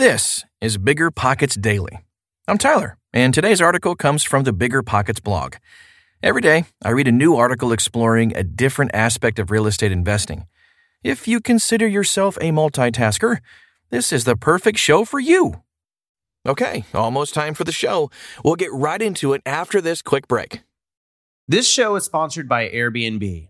This is Bigger Pockets Daily. I'm Tyler, and today's article comes from the Bigger Pockets blog. Every day, I read a new article exploring a different aspect of real estate investing. If you consider yourself a multitasker, this is the perfect show for you. Okay, almost time for the show. We'll get right into it after this quick break. This show is sponsored by Airbnb.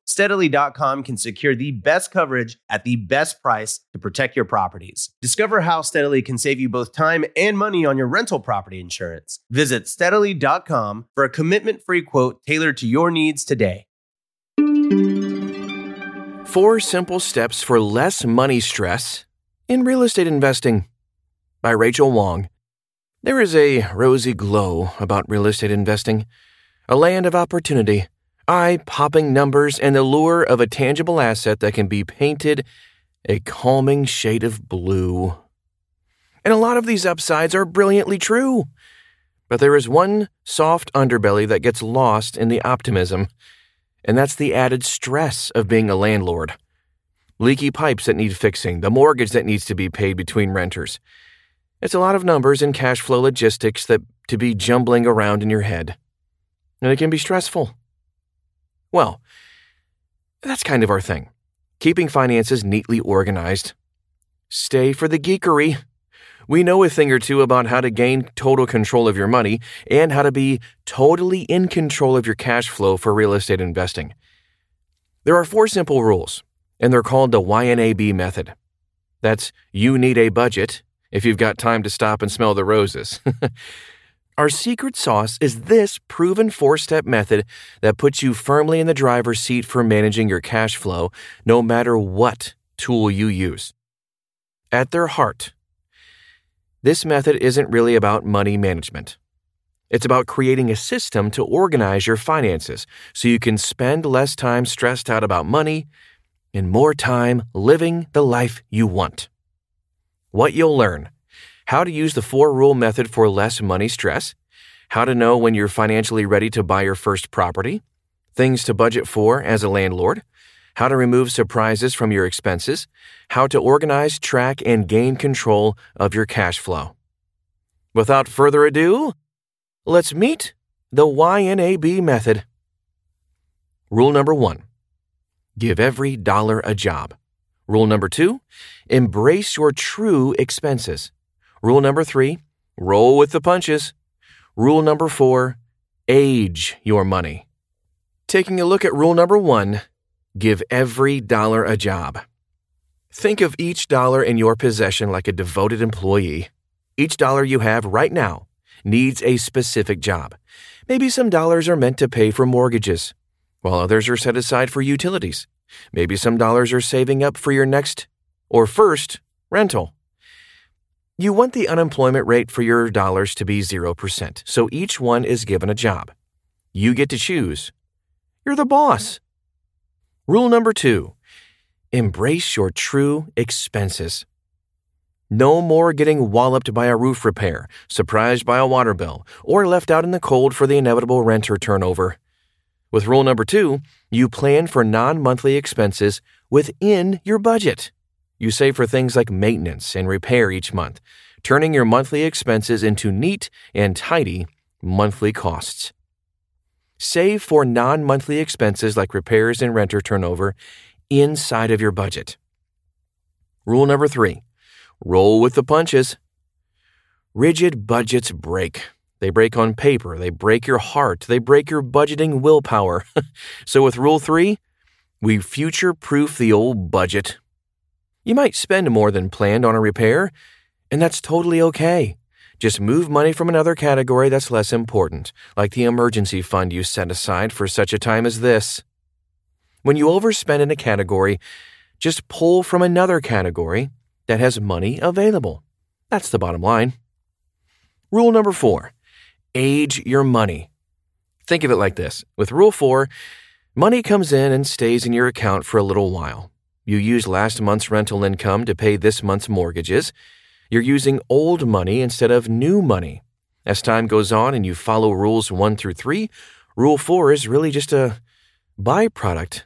Steadily.com can secure the best coverage at the best price to protect your properties. Discover how Steadily can save you both time and money on your rental property insurance. Visit Steadily.com for a commitment free quote tailored to your needs today. Four simple steps for less money stress in real estate investing by Rachel Wong. There is a rosy glow about real estate investing, a land of opportunity eye popping numbers, and the lure of a tangible asset that can be painted a calming shade of blue. And a lot of these upsides are brilliantly true. But there is one soft underbelly that gets lost in the optimism, and that's the added stress of being a landlord. Leaky pipes that need fixing, the mortgage that needs to be paid between renters. It's a lot of numbers and cash flow logistics that to be jumbling around in your head. And it can be stressful. Well, that's kind of our thing keeping finances neatly organized. Stay for the geekery. We know a thing or two about how to gain total control of your money and how to be totally in control of your cash flow for real estate investing. There are four simple rules, and they're called the YNAB method. That's you need a budget if you've got time to stop and smell the roses. Our secret sauce is this proven four step method that puts you firmly in the driver's seat for managing your cash flow, no matter what tool you use. At their heart, this method isn't really about money management. It's about creating a system to organize your finances so you can spend less time stressed out about money and more time living the life you want. What you'll learn how to use the four rule method for less money stress, how to know when you're financially ready to buy your first property, things to budget for as a landlord, how to remove surprises from your expenses, how to organize, track, and gain control of your cash flow. Without further ado, let's meet the YNAB method. Rule number one give every dollar a job. Rule number two embrace your true expenses. Rule number three roll with the punches. Rule number four age your money. Taking a look at rule number one give every dollar a job. Think of each dollar in your possession like a devoted employee. Each dollar you have right now needs a specific job. Maybe some dollars are meant to pay for mortgages, while others are set aside for utilities. Maybe some dollars are saving up for your next or first, rental. You want the unemployment rate for your dollars to be 0%, so each one is given a job. You get to choose. You're the boss. Rule number two embrace your true expenses. No more getting walloped by a roof repair, surprised by a water bill, or left out in the cold for the inevitable renter turnover. With rule number two, you plan for non monthly expenses within your budget. You save for things like maintenance and repair each month, turning your monthly expenses into neat and tidy monthly costs. Save for non monthly expenses like repairs and renter turnover inside of your budget. Rule number three roll with the punches. Rigid budgets break. They break on paper, they break your heart, they break your budgeting willpower. so, with Rule 3, we future proof the old budget. You might spend more than planned on a repair, and that's totally okay. Just move money from another category that's less important, like the emergency fund you set aside for such a time as this. When you overspend in a category, just pull from another category that has money available. That's the bottom line. Rule number four age your money. Think of it like this with Rule 4, money comes in and stays in your account for a little while. You use last month's rental income to pay this month's mortgages. You're using old money instead of new money. As time goes on and you follow rules 1 through 3, Rule 4 is really just a byproduct.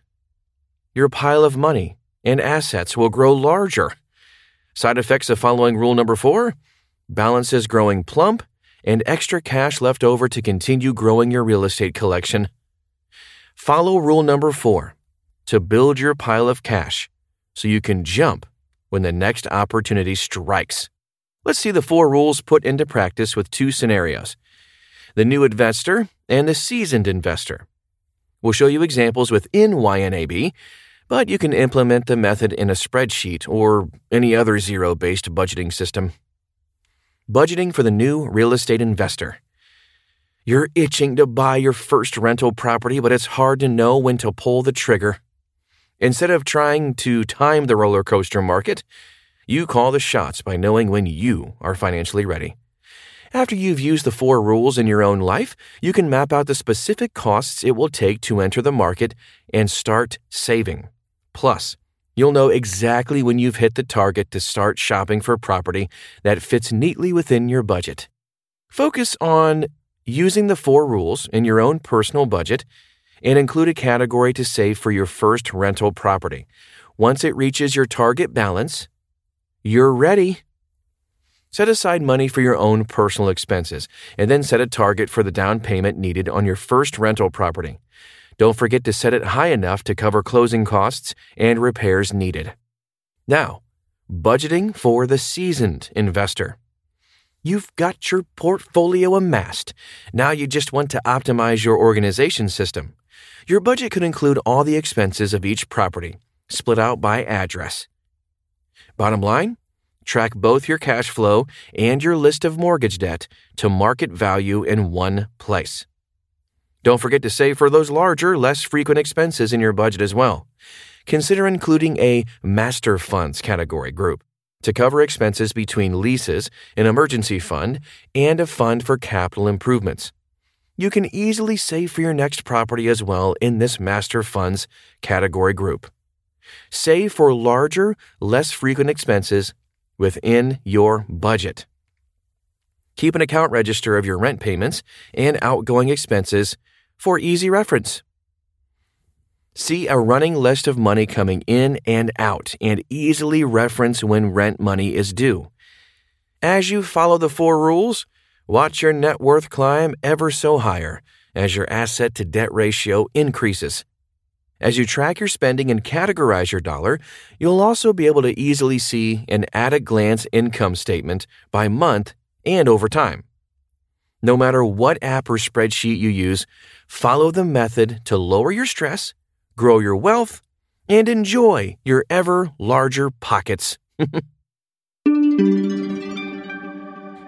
Your pile of money and assets will grow larger. Side effects of following rule number 4 balances growing plump and extra cash left over to continue growing your real estate collection. Follow rule number four to build your pile of cash so you can jump when the next opportunity strikes. Let's see the four rules put into practice with two scenarios the new investor and the seasoned investor. We'll show you examples within YNAB, but you can implement the method in a spreadsheet or any other zero based budgeting system. Budgeting for the new real estate investor. You're itching to buy your first rental property, but it's hard to know when to pull the trigger. Instead of trying to time the roller coaster market, you call the shots by knowing when you are financially ready. After you've used the four rules in your own life, you can map out the specific costs it will take to enter the market and start saving. Plus, You'll know exactly when you've hit the target to start shopping for property that fits neatly within your budget. Focus on using the four rules in your own personal budget and include a category to save for your first rental property. Once it reaches your target balance, you're ready. Set aside money for your own personal expenses and then set a target for the down payment needed on your first rental property. Don't forget to set it high enough to cover closing costs and repairs needed. Now, budgeting for the seasoned investor. You've got your portfolio amassed. Now you just want to optimize your organization system. Your budget could include all the expenses of each property, split out by address. Bottom line, track both your cash flow and your list of mortgage debt to market value in one place. Don't forget to save for those larger, less frequent expenses in your budget as well. Consider including a master funds category group to cover expenses between leases, an emergency fund, and a fund for capital improvements. You can easily save for your next property as well in this master funds category group. Save for larger, less frequent expenses within your budget. Keep an account register of your rent payments and outgoing expenses for easy reference. See a running list of money coming in and out and easily reference when rent money is due. As you follow the four rules, watch your net worth climb ever so higher as your asset to debt ratio increases. As you track your spending and categorize your dollar, you'll also be able to easily see an at a glance income statement by month and over time. No matter what app or spreadsheet you use, follow the method to lower your stress, grow your wealth, and enjoy your ever larger pockets.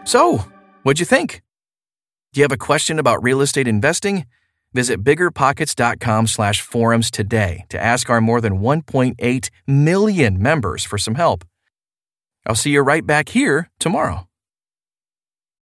so, what'd you think? Do you have a question about real estate investing? Visit biggerpockets.com slash forums today to ask our more than 1.8 million members for some help. I'll see you right back here tomorrow.